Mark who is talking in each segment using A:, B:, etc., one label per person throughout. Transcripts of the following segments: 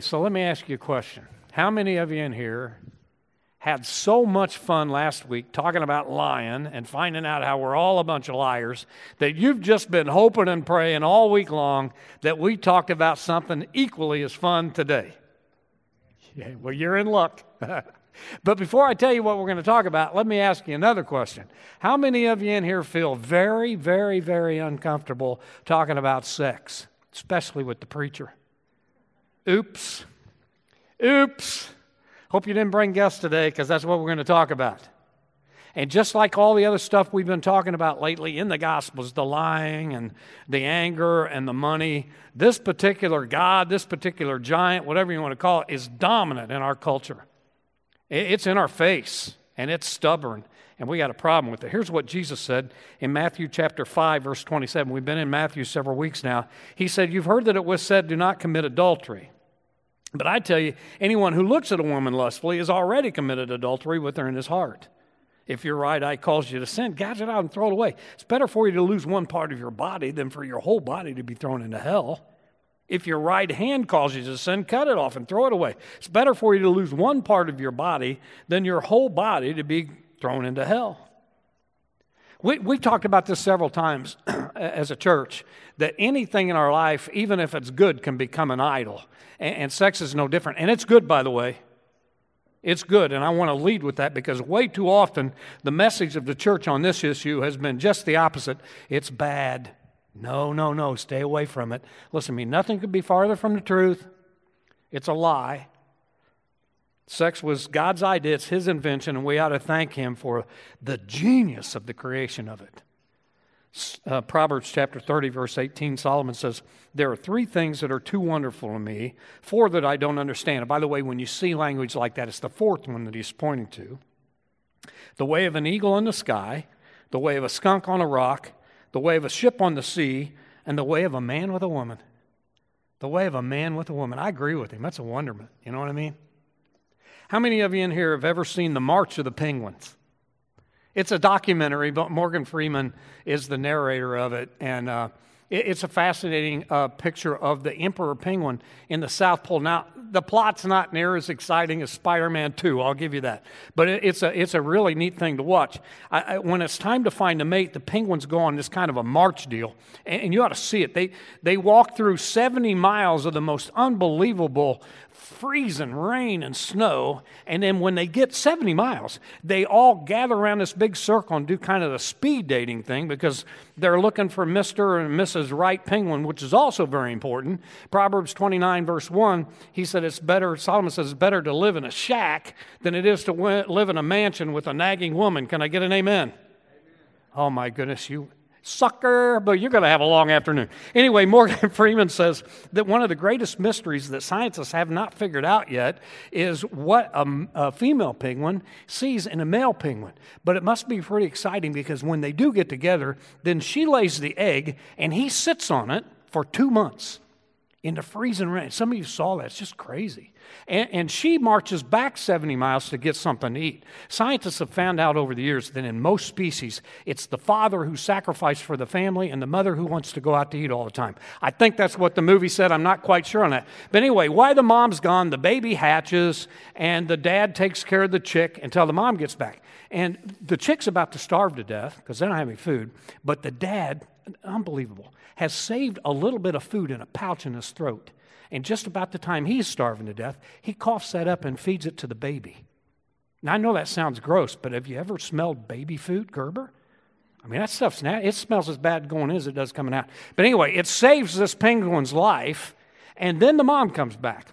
A: So let me ask you a question. How many of you in here had so much fun last week talking about lying and finding out how we're all a bunch of liars that you've just been hoping and praying all week long that we talked about something equally as fun today? Yeah, well, you're in luck. but before I tell you what we're going to talk about, let me ask you another question. How many of you in here feel very, very, very uncomfortable talking about sex, especially with the preacher? Oops. Oops. Hope you didn't bring guests today because that's what we're going to talk about. And just like all the other stuff we've been talking about lately in the Gospels, the lying and the anger and the money, this particular God, this particular giant, whatever you want to call it, is dominant in our culture. It's in our face and it's stubborn and we got a problem with it. Here's what Jesus said in Matthew chapter 5 verse 27. We've been in Matthew several weeks now. He said, "You've heard that it was said, do not commit adultery." But I tell you, anyone who looks at a woman lustfully has already committed adultery with her in his heart. If your right eye calls you to sin, gouge it out and throw it away. It's better for you to lose one part of your body than for your whole body to be thrown into hell. If your right hand calls you to sin, cut it off and throw it away. It's better for you to lose one part of your body than your whole body to be thrown into hell. We, we've talked about this several times as a church that anything in our life, even if it's good, can become an idol. And, and sex is no different. And it's good, by the way. It's good. And I want to lead with that because way too often the message of the church on this issue has been just the opposite it's bad. No, no, no. Stay away from it. Listen to me. Nothing could be farther from the truth. It's a lie. Sex was God's idea, it's His invention, and we ought to thank Him for the genius of the creation of it. Uh, Proverbs chapter 30, verse 18, Solomon says, There are three things that are too wonderful to me, four that I don't understand. And by the way, when you see language like that, it's the fourth one that he's pointing to the way of an eagle in the sky, the way of a skunk on a rock, the way of a ship on the sea, and the way of a man with a woman. The way of a man with a woman. I agree with him. That's a wonderment. You know what I mean? How many of you in here have ever seen The March of the Penguins? It's a documentary, but Morgan Freeman is the narrator of it. And uh, it's a fascinating uh, picture of the emperor penguin in the South Pole. Now, the plot's not near as exciting as Spider Man 2, I'll give you that. But it, it's, a, it's a really neat thing to watch. I, I, when it's time to find a mate, the penguins go on this kind of a march deal. And, and you ought to see it. They, they walk through 70 miles of the most unbelievable freezing rain and snow. And then when they get 70 miles, they all gather around this big circle and do kind of the speed dating thing because they're looking for Mr. and Mrs. Right Penguin, which is also very important. Proverbs 29, verse 1, he said it's better, Solomon says it's better to live in a shack than it is to live in a mansion with a nagging woman. Can I get an amen? amen. Oh my goodness, you sucker, but you're going to have a long afternoon. Anyway, Morgan Freeman says that one of the greatest mysteries that scientists have not figured out yet is what a, a, female penguin sees in a male penguin. But it must be pretty exciting because when they do get together, then she lays the egg and he sits on it for two months in the freezing rain. Some of you saw that. It's just crazy. And, and, she marches back 70 miles to get something to eat. Scientists have found out over the years that in most species, it's the father who sacrificed for the family and the mother who wants to go out to eat all the time. I think that's what the movie said. I'm not quite sure on that. But anyway, why the mom's gone, the baby hatches, and the dad takes care of the chick until the mom gets back. And the chick's about to starve to death because they don't have any food, but the dad, unbelievable, has saved a little bit of food in a pouch in his throat. And just about the time he's starving to death, he coughs that up and feeds it to the baby. Now, I know that sounds gross, but have you ever smelled baby food, Gerber? I mean, that stuff's now, it smells as bad going in as it does coming out. But anyway, it saves this penguin's life, and then the mom comes back.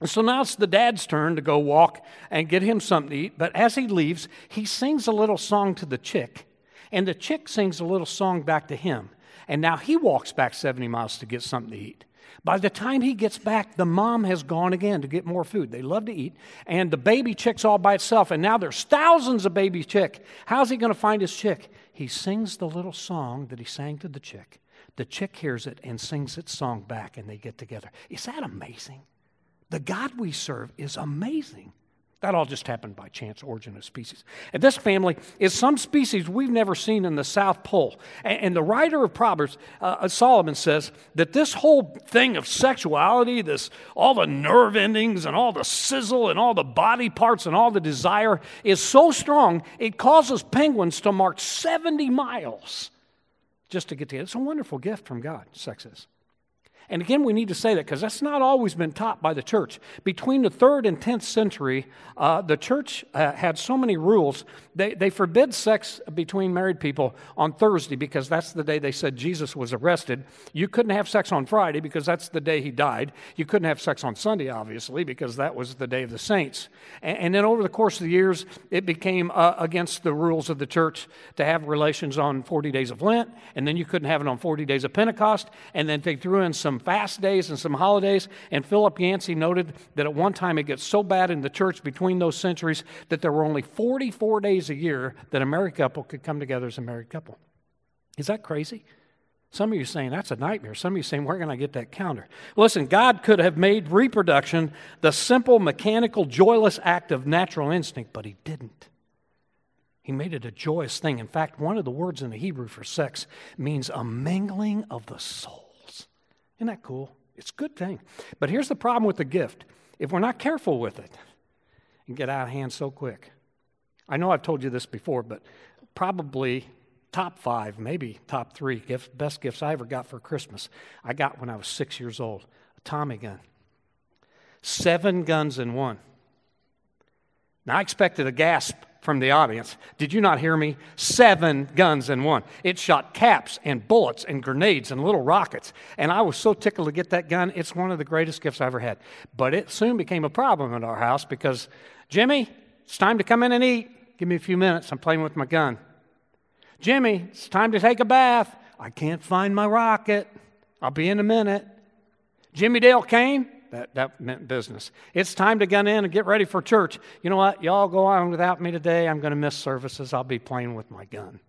A: And so now it's the dad's turn to go walk and get him something to eat. But as he leaves, he sings a little song to the chick, and the chick sings a little song back to him. And now he walks back 70 miles to get something to eat. By the time he gets back, the mom has gone again to get more food. They love to eat. And the baby chick's all by itself. And now there's thousands of baby chick. How's he going to find his chick? He sings the little song that he sang to the chick. The chick hears it and sings its song back, and they get together. Is that amazing? The God we serve is amazing. That all just happened by chance, origin of species. And this family is some species we've never seen in the South Pole. And, and the writer of Proverbs, uh, uh, Solomon, says that this whole thing of sexuality, this all the nerve endings and all the sizzle and all the body parts and all the desire is so strong it causes penguins to march 70 miles just to get to it. It's a wonderful gift from God, sex is. And again, we need to say that because that's not always been taught by the church. Between the third and tenth century, uh, the church uh, had so many rules. They, they forbid sex between married people on Thursday because that's the day they said Jesus was arrested. You couldn't have sex on Friday because that's the day he died. You couldn't have sex on Sunday, obviously, because that was the day of the saints. And, and then over the course of the years, it became uh, against the rules of the church to have relations on 40 days of Lent, and then you couldn't have it on 40 days of Pentecost, and then they threw in some some fast days and some holidays. And Philip Yancey noted that at one time it gets so bad in the church between those centuries that there were only 44 days a year that a married couple could come together as a married couple. Is that crazy? Some of you saying that's a nightmare. Some of you saying, where can I get that calendar? Listen, God could have made reproduction the simple, mechanical, joyless act of natural instinct, but He didn't. He made it a joyous thing. In fact, one of the words in the Hebrew for sex means a mingling of the soul. Isn't that cool? It's a good thing. But here's the problem with the gift if we're not careful with it, can get out of hand so quick. I know I've told you this before, but probably top five, maybe top three gifts, best gifts I ever got for Christmas. I got when I was six years old a Tommy gun. Seven guns in one. Now, I expected a gasp from the audience. Did you not hear me? Seven guns in one. It shot caps and bullets and grenades and little rockets. And I was so tickled to get that gun. It's one of the greatest gifts I ever had. But it soon became a problem in our house because, Jimmy, it's time to come in and eat. Give me a few minutes. I'm playing with my gun. Jimmy, it's time to take a bath. I can't find my rocket. I'll be in a minute. Jimmy Dale came. That, that meant business. It's time to gun in and get ready for church. You know what? Y'all go on without me today. I'm going to miss services. I'll be playing with my gun.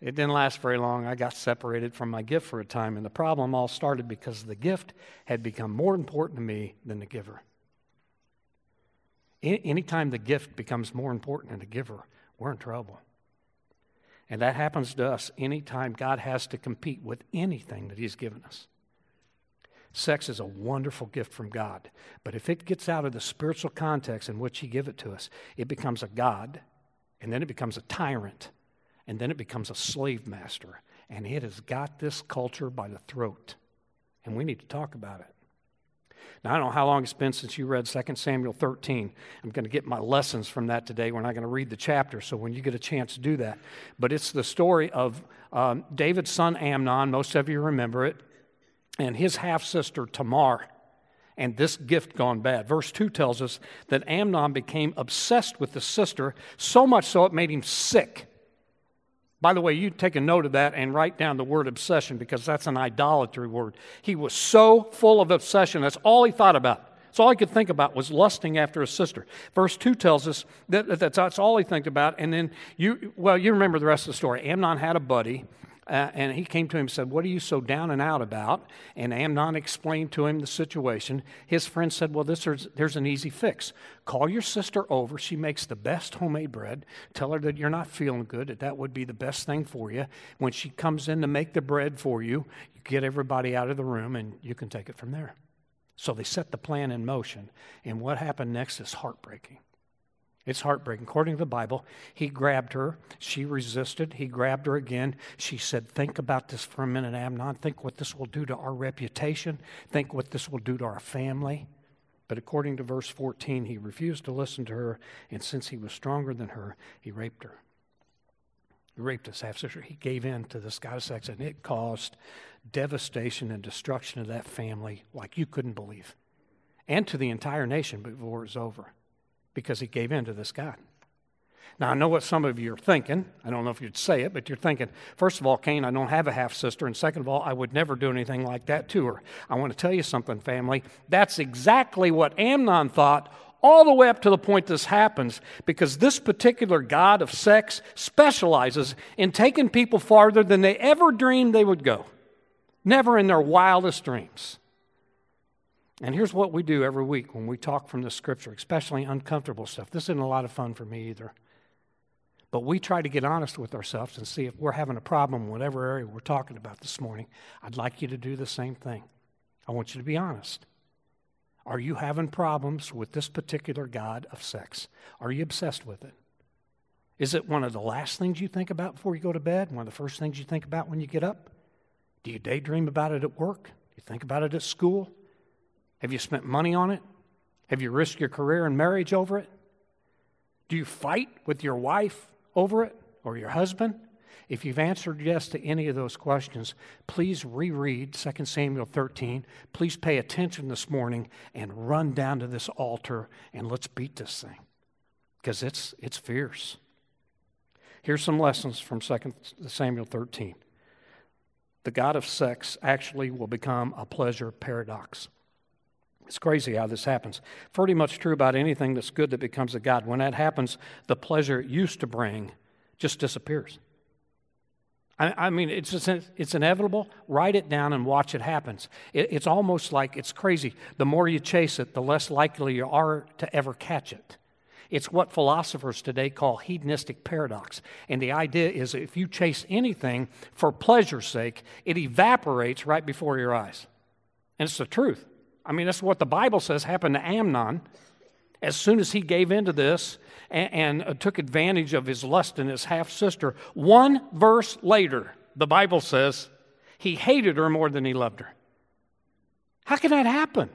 A: It didn't last very long. I got separated from my gift for a time, and the problem all started because the gift had become more important to me than the giver. Anytime the gift becomes more important than the giver, we're in trouble. And that happens to us anytime God has to compete with anything that He's given us. Sex is a wonderful gift from God. But if it gets out of the spiritual context in which He gave it to us, it becomes a God, and then it becomes a tyrant, and then it becomes a slave master. And it has got this culture by the throat. And we need to talk about it. Now, I don't know how long it's been since you read 2 Samuel 13. I'm going to get my lessons from that today. We're not going to read the chapter, so when you get a chance to do that. But it's the story of um, David's son Amnon. Most of you remember it and his half sister Tamar, and this gift gone bad. Verse 2 tells us that Amnon became obsessed with the sister, so much so it made him sick. By the way, you take a note of that and write down the word obsession because that's an idolatry word. He was so full of obsession, that's all he thought about. That's all he could think about was lusting after his sister. Verse 2 tells us that that's, all he think about. And then you, well, you remember the rest of the story. Amnon had a buddy uh, and he came to him and said, What are you so down and out about? And Amnon explained to him the situation. His friend said, Well, this is, there's an easy fix. Call your sister over. She makes the best homemade bread. Tell her that you're not feeling good, that that would be the best thing for you. When she comes in to make the bread for you, you get everybody out of the room and you can take it from there. So they set the plan in motion. And what happened next is heartbreaking. It's heartbreaking. According to the Bible, he grabbed her. She resisted. He grabbed her again. She said, Think about this for a minute, Amnon. Think what this will do to our reputation. Think what this will do to our family. But according to verse 14, he refused to listen to her, and since he was stronger than her, he raped her. He raped his half sister. He gave in to this guy's sex, and it caused devastation and destruction of that family like you couldn't believe, and to the entire nation before it was over because he gave in to this God. Now, I know what some of you are thinking. I don't know if you'd say it, but you're thinking, first of all, Cain, I don't have a half sister. And second of all, I would never do anything like that to her. I want to tell you something, family. That's exactly what Amnon thought all the way up to the point this happens because this particular God of sex specializes in taking people farther than they ever dreamed they would go. Never in their wildest dreams. And here's what we do every week when we talk from the scripture, especially uncomfortable stuff. This isn't a lot of fun for me either. But we try to get honest with ourselves and see if we're having a problem in whatever area we're talking about this morning. I'd like you to do the same thing. I want you to be honest. Are you having problems with this particular God of sex? Are you obsessed with it? Is it one of the last things you think about before you go to bed? One of the first things you think about when you get up? Do you daydream about it at work? Do you think about it at school? Have you spent money on it? Have you risked your career and marriage over it? Do you fight with your wife over it or your husband? If you've answered yes to any of those questions, please reread 2 Samuel 13. Please pay attention this morning and run down to this altar and let's beat this thing because it's, it's fierce. Here's some lessons from 2 Samuel 13. The God of sex actually will become a pleasure paradox. It's crazy how this happens. Pretty much true about anything that's good that becomes a God. When that happens, the pleasure it used to bring just disappears. I, I mean, it's, just, it's inevitable. Write it down and watch it happen. It, it's almost like it's crazy. The more you chase it, the less likely you are to ever catch it. It's what philosophers today call hedonistic paradox. And the idea is if you chase anything for pleasure's sake, it evaporates right before your eyes. And it's the truth. I mean, that's what the Bible says happened to Amnon. As soon as he gave in to this and, and uh, took advantage of his lust in his half sister, one verse later, the Bible says he hated her more than he loved her. How can that happen?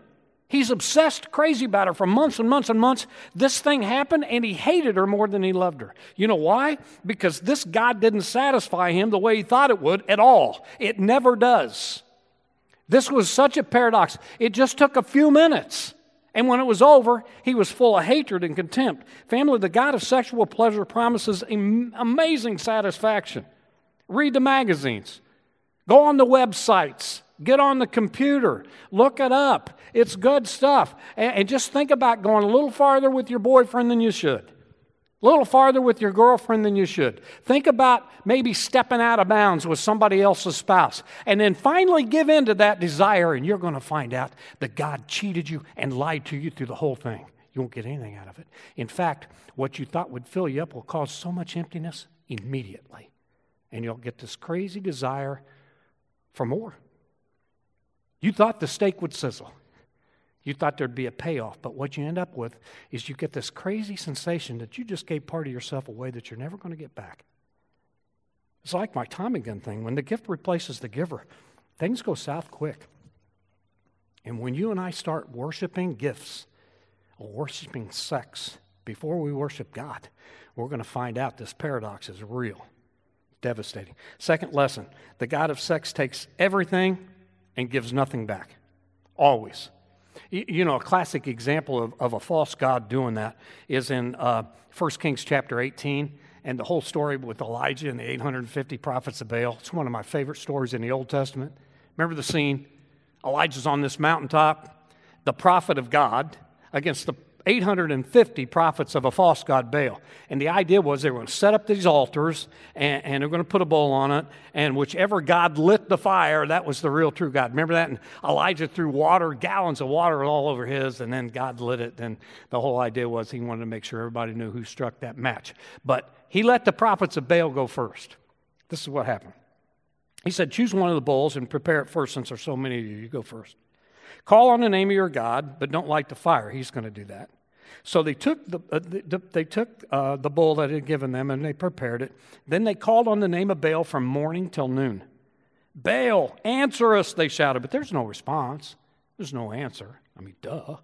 A: He's obsessed, crazy about her for months and months and months. This thing happened, and he hated her more than he loved her. You know why? Because this God didn't satisfy him the way he thought it would at all. It never does. This was such a paradox. It just took a few minutes. And when it was over, he was full of hatred and contempt. Family, the God of sexual pleasure promises amazing satisfaction. Read the magazines, go on the websites, get on the computer, look it up. It's good stuff. And just think about going a little farther with your boyfriend than you should a little farther with your girlfriend than you should. Think about maybe stepping out of bounds with somebody else's spouse. And then finally give in to that desire, and you're going to find out that God cheated you and lied to you through the whole thing. You won't get anything out of it. In fact, what you thought would fill you up will cause so much emptiness immediately. And you'll get this crazy desire for more. You thought the steak would sizzle. You thought there'd be a payoff, but what you end up with is you get this crazy sensation that you just gave part of yourself away that you're never going to get back. It's like my Tommy gun thing. When the gift replaces the giver, things go south quick. And when you and I start worshiping gifts or worshiping sex before we worship God, we're going to find out this paradox is real. Devastating. Second lesson the God of sex takes everything and gives nothing back. Always. You know, a classic example of, of a false God doing that is in uh, 1 Kings chapter 18 and the whole story with Elijah and the 850 prophets of Baal. It's one of my favorite stories in the Old Testament. Remember the scene? Elijah's on this mountaintop, the prophet of God against the 850 prophets of a false god Baal. And the idea was they were going to set up these altars and, and they're going to put a bowl on it. And whichever God lit the fire, that was the real true God. Remember that? And Elijah threw water, gallons of water all over his, and then God lit it. And the whole idea was he wanted to make sure everybody knew who struck that match. But he let the prophets of Baal go first. This is what happened. He said, Choose one of the bowls and prepare it first since there's so many of you. You go first. Call on the name of your God, but don't light the fire. He's going to do that. So they took the, uh, the they took uh, the bull that had given them and they prepared it. Then they called on the name of Baal from morning till noon. Baal, answer us, they shouted, but there's no response. There's no answer. I mean, duh.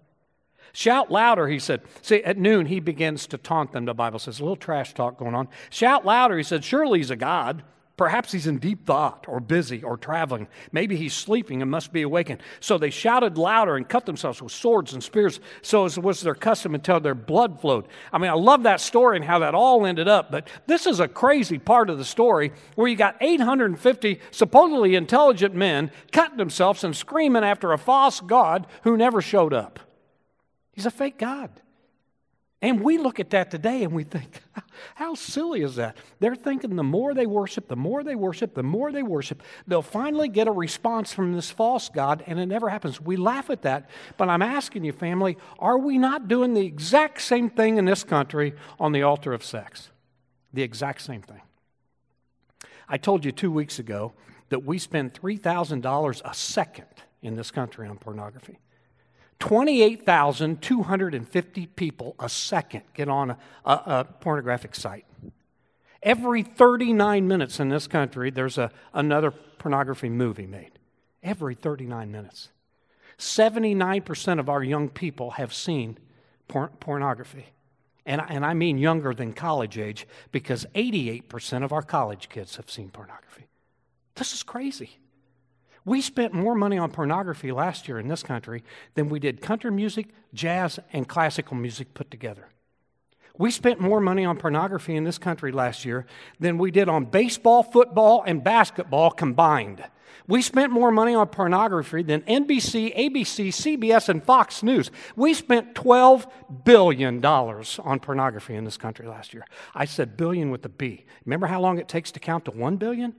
A: Shout louder, he said. See, at noon, he begins to taunt them, the Bible says. A little trash talk going on. Shout louder, he said. Surely he's a God. Perhaps he's in deep thought or busy or traveling. Maybe he's sleeping and must be awakened. So they shouted louder and cut themselves with swords and spears, so as was their custom until their blood flowed. I mean, I love that story and how that all ended up, but this is a crazy part of the story where you got 850 supposedly intelligent men cutting themselves and screaming after a false God who never showed up. He's a fake God. And we look at that today and we think, how silly is that? They're thinking the more they worship, the more they worship, the more they worship, they'll finally get a response from this false God, and it never happens. We laugh at that, but I'm asking you, family, are we not doing the exact same thing in this country on the altar of sex? The exact same thing. I told you two weeks ago that we spend $3,000 a second in this country on pornography. 28,250 people a second get on a, a, a, pornographic site. Every 39 minutes in this country, there's a, another pornography movie made. Every 39 minutes. 79% of our young people have seen por- pornography. And, and I mean younger than college age because 88% of our college kids have seen pornography. This is crazy. We spent more money on pornography last year in this country than we did country music, jazz, and classical music put together. We spent more money on pornography in this country last year than we did on baseball, football, and basketball combined. We spent more money on pornography than NBC, ABC, CBS, and Fox News. We spent $12 billion on pornography in this country last year. I said billion with a B. Remember how long it takes to count to 1 billion?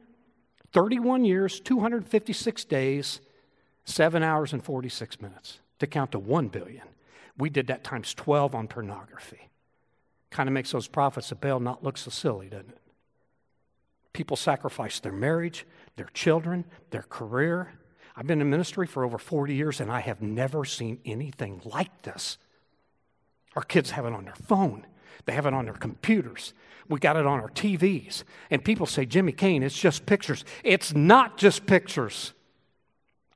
A: 31 years, 256 days, 7 hours and 46 minutes to count to 1 billion. We did that times 12 on pornography. Kind of makes those prophets of Baal not look so silly, doesn't it? People sacrifice their marriage, their children, their career. I've been in ministry for over 40 years and I have never seen anything like this. Our kids have it on their phone, they have it on their computers, we got it on our TVs. And people say, Jimmy Kane, it's just pictures. It's not just pictures.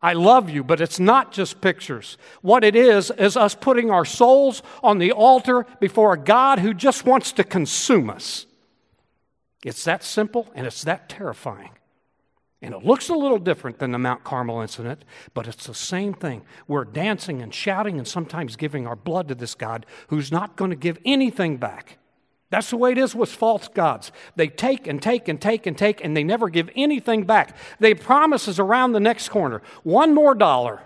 A: I love you, but it's not just pictures. What it is, is us putting our souls on the altar before a God who just wants to consume us. It's that simple and it's that terrifying. And it looks a little different than the Mount Carmel incident, but it's the same thing. We're dancing and shouting and sometimes giving our blood to this God who's not going to give anything back. That's the way it is with false gods. They take and take and take and take, and they never give anything back. They promise promises around the next corner one more dollar,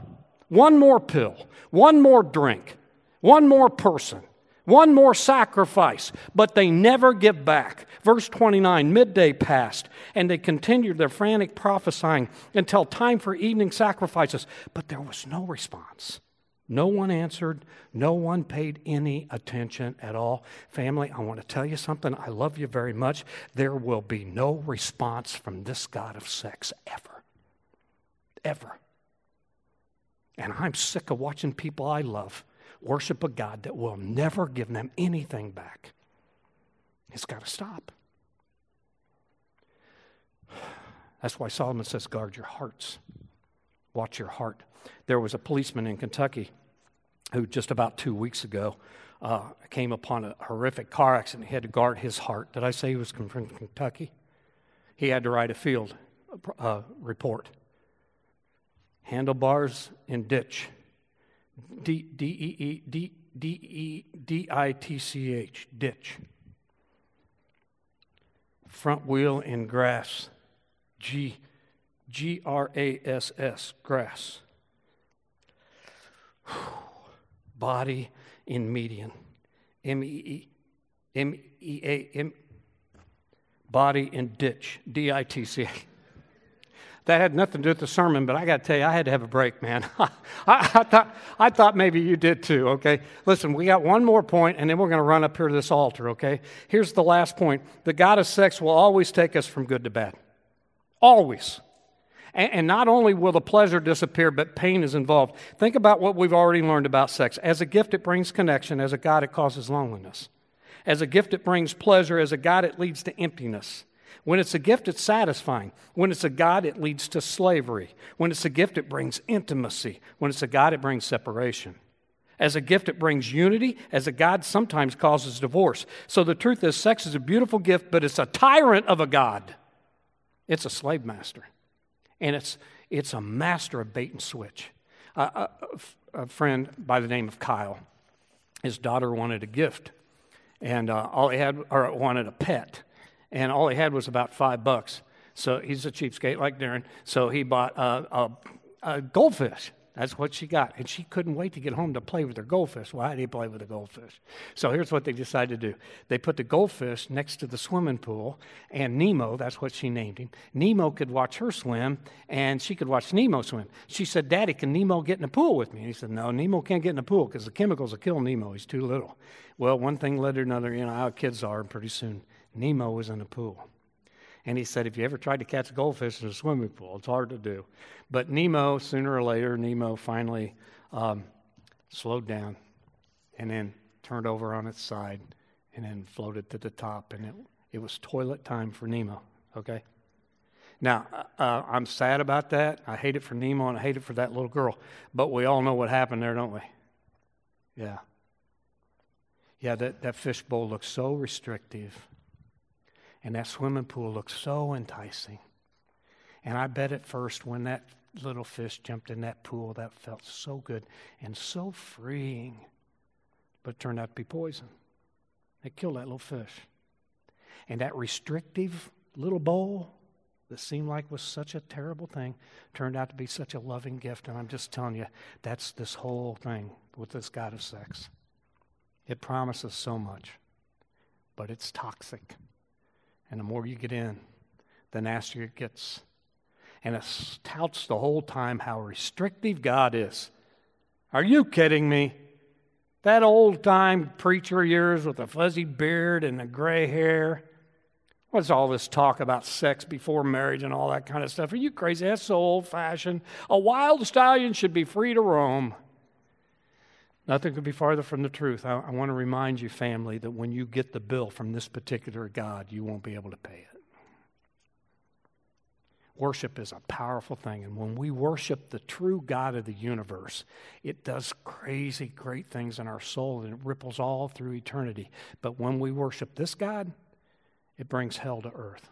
A: one more pill, one more drink, one more person, one more sacrifice, but they never give back. Verse 29 midday passed, and they continued their frantic prophesying until time for evening sacrifices, but there was no response. No one answered. No one paid any attention at all. Family, I want to tell you something. I love you very much. There will be no response from this God of sex ever. Ever. And I'm sick of watching people I love worship a God that will never give them anything back. It's got to stop. That's why Solomon says, guard your hearts. Watch your heart. There was a policeman in Kentucky who just about two weeks ago uh, came upon a horrific car accident. He had to guard his heart. Did I say he was from Kentucky? He had to write a field uh, report. Handlebars in ditch. D D E E D D E D I T C H ditch. Front wheel in grass. G G R A S S grass. Body in median. M E E M E A M body in ditch. D I T C. That had nothing to do with the sermon, but I got to tell you, I had to have a break, man. I, I, thought, I thought maybe you did too, okay? Listen, we got one more point, and then we're going to run up here to this altar, okay? Here's the last point the God of sex will always take us from good to bad. Always. And, and not only will the pleasure disappear, but pain is involved. Think about what we've already learned about sex. As a gift, it brings connection. As a God, it causes loneliness. As a gift, it brings pleasure. As a God, it leads to emptiness. When it's a gift, it's satisfying. When it's a God, it leads to slavery. When it's a gift, it brings intimacy. When it's a God, it brings separation. As a gift, it brings unity. As a God, sometimes causes divorce. So the truth is, sex is a beautiful gift, but it's a tyrant of a God. It's a slave master and it's, it's a master of bait and switch. A, a, friend by the name of Kyle, his daughter wanted a gift, and uh, all he had, or wanted a pet, and all he had was about five bucks. So he's a cheapskate like Darren. So he bought a, a, a goldfish. That's what she got. And she couldn't wait to get home to play with her goldfish. Why do you play with a goldfish? So here's what they decided to do they put the goldfish next to the swimming pool, and Nemo, that's what she named him, Nemo could watch her swim, and she could watch Nemo swim. She said, Daddy, can Nemo get in the pool with me? And he said, No, Nemo can't get in the pool because the chemicals will kill Nemo. He's too little. Well, one thing led to another. You know how kids are, and pretty soon Nemo was in a pool. And he said, if you ever tried to catch a goldfish in a swimming pool, it's hard to do. But Nemo, sooner or later, Nemo finally um, slowed down and then turned over on its side and then floated to the top. And it, it was toilet time for Nemo, okay? Now, uh, uh, I'm sad about that. I hate it for Nemo and I hate it for that little girl. But we all know what happened there, don't we? Yeah. Yeah, that, that fish bowl looks so restrictive. And that swimming pool looked so enticing. And I bet at first when that little fish jumped in that pool, that felt so good and so freeing. But it turned out to be poison. It killed that little fish. And that restrictive little bowl that seemed like was such a terrible thing turned out to be such a loving gift. And I'm just telling you, that's this whole thing with this God of sex. It promises so much, but it's toxic. And the more you get in, the nastier it gets. And it touts the whole time how restrictive God is. Are you kidding me? That old time preacher of yours with a fuzzy beard and the gray hair. What's all this talk about sex before marriage and all that kind of stuff? Are you crazy? That's so old fashioned. A wild stallion should be free to roam. Nothing could be farther from the truth. I, I want to remind you, family, that when you get the bill from this particular God, you won't be able to pay it. Worship is a powerful thing. And when we worship the true God of the universe, it does crazy, great things in our soul and it ripples all through eternity. But when we worship this God, it brings hell to earth.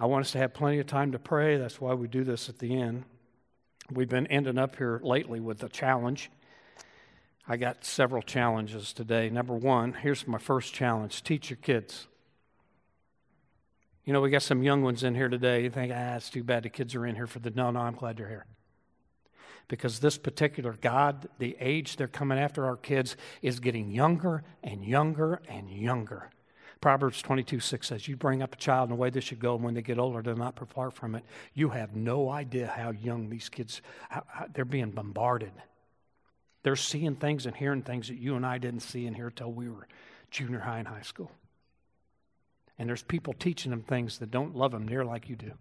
A: I want us to have plenty of time to pray. That's why we do this at the end. We've been ending up here lately with a challenge. I got several challenges today. Number one, here's my first challenge teach your kids. You know, we got some young ones in here today. You think, ah, it's too bad the kids are in here for the. No, no, I'm glad they're here. Because this particular God, the age they're coming after our kids, is getting younger and younger and younger. Proverbs 22 6 says, You bring up a child in the way they should go, and when they get older, they'll not depart from it. You have no idea how young these kids, how, how, they're being bombarded they're seeing things and hearing things that you and I didn't see and hear till we were junior high and high school. And there's people teaching them things that don't love them near like you do.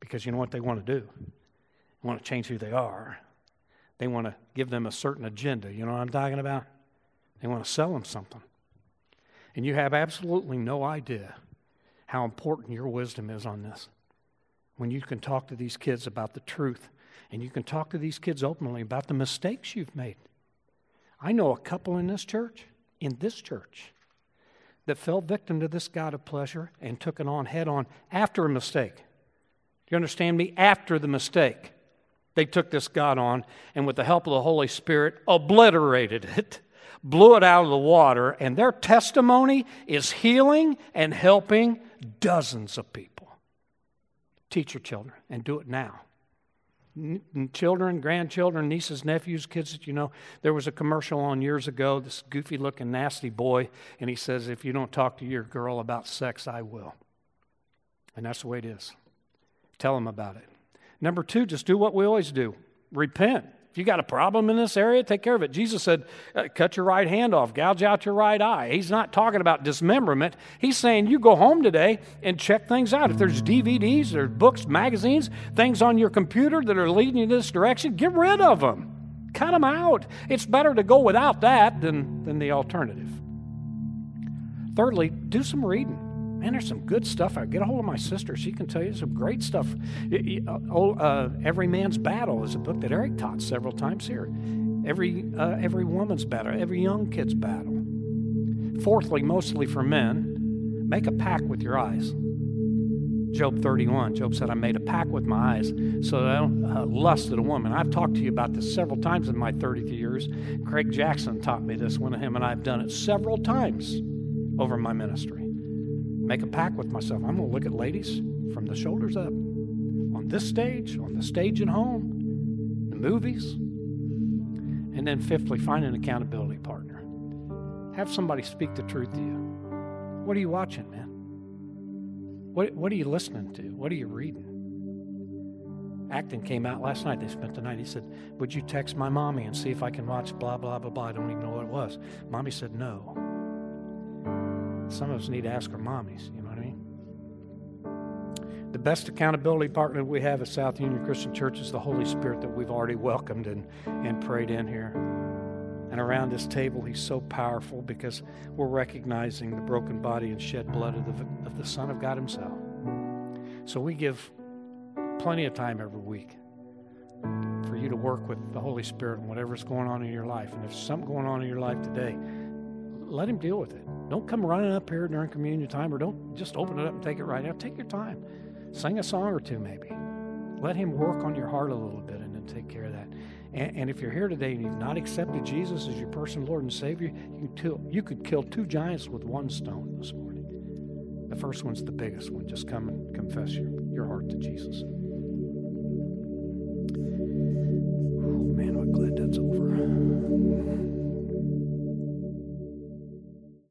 A: Because you know what they want to do? They want to change who they are. They want to give them a certain agenda. You know what I'm talking about? They want to sell them something. And you have absolutely no idea how important your wisdom is on this. When you can talk to these kids about the truth and you can talk to these kids openly about the mistakes you've made. I know a couple in this church, in this church, that fell victim to this God of pleasure and took it on head on after a mistake. Do you understand me? After the mistake, they took this God on and, with the help of the Holy Spirit, obliterated it, blew it out of the water, and their testimony is healing and helping dozens of people. Teach your children and do it now children, grandchildren, nieces, nephews, kids that you know. There was a commercial on years ago, this goofy looking, nasty boy, and he says, If you don't talk to your girl about sex, I will. And that's the way it is. Tell them about it. Number two, just do what we always do repent. If you got a problem in this area, take care of it. Jesus said, uh, cut your right hand off, gouge out your right eye. He's not talking about dismemberment. He's saying you go home today and check things out. If there's DVDs, there's books, magazines, things on your computer that are leading you in this direction, get rid of them. Cut them out. It's better to go without that than, than the alternative. Thirdly, do some reading. Man, there's some good stuff. I get a hold of my sister. She can tell you some great stuff. Uh, uh, every Man's Battle is a book that Eric taught several times here. Every, uh, every woman's battle, every young kid's battle. Fourthly, mostly for men, make a pact with your eyes. Job 31, Job said, I made a pact with my eyes so that I don't uh, lust at a woman. I've talked to you about this several times in my 33 years. Craig Jackson taught me this, one of him and I have done it several times over my ministry make a pact with myself. I'm going to look at ladies from the shoulders up on this stage, on the stage at home. The movies. And then, fifthly, find an accountability partner. Have somebody speak the truth to you. What are you watching, man? What, what are you listening to? What are you reading? Acton came out last night. They spent the night. He said, Would you text my mommy and see if I can watch blah, blah, blah, blah? I don't even know what it was. Mommy said, No. Some of us need to ask our mommies, you know what I mean? The best accountability partner we have at South Union Christian Church is the Holy Spirit that we've already welcomed and, and prayed in here. And around this table, He's so powerful because we're recognizing the broken body and shed blood of the, of the Son of God Himself. So we give plenty of time every week for you to work with the Holy Spirit and whatever's going on in your life. And if something going on in your life today, let Him deal with it. Don't come running up here during communion time or don't just open it up and take it right now. Take your time. Sing a song or two, maybe. Let Him work on your heart a little bit and then take care of that. And, and if you're here today and you've not accepted Jesus as your personal Lord and Savior, you, can you could kill two giants with one stone this morning. The first one's the biggest one. Just come and confess your, your heart to Jesus.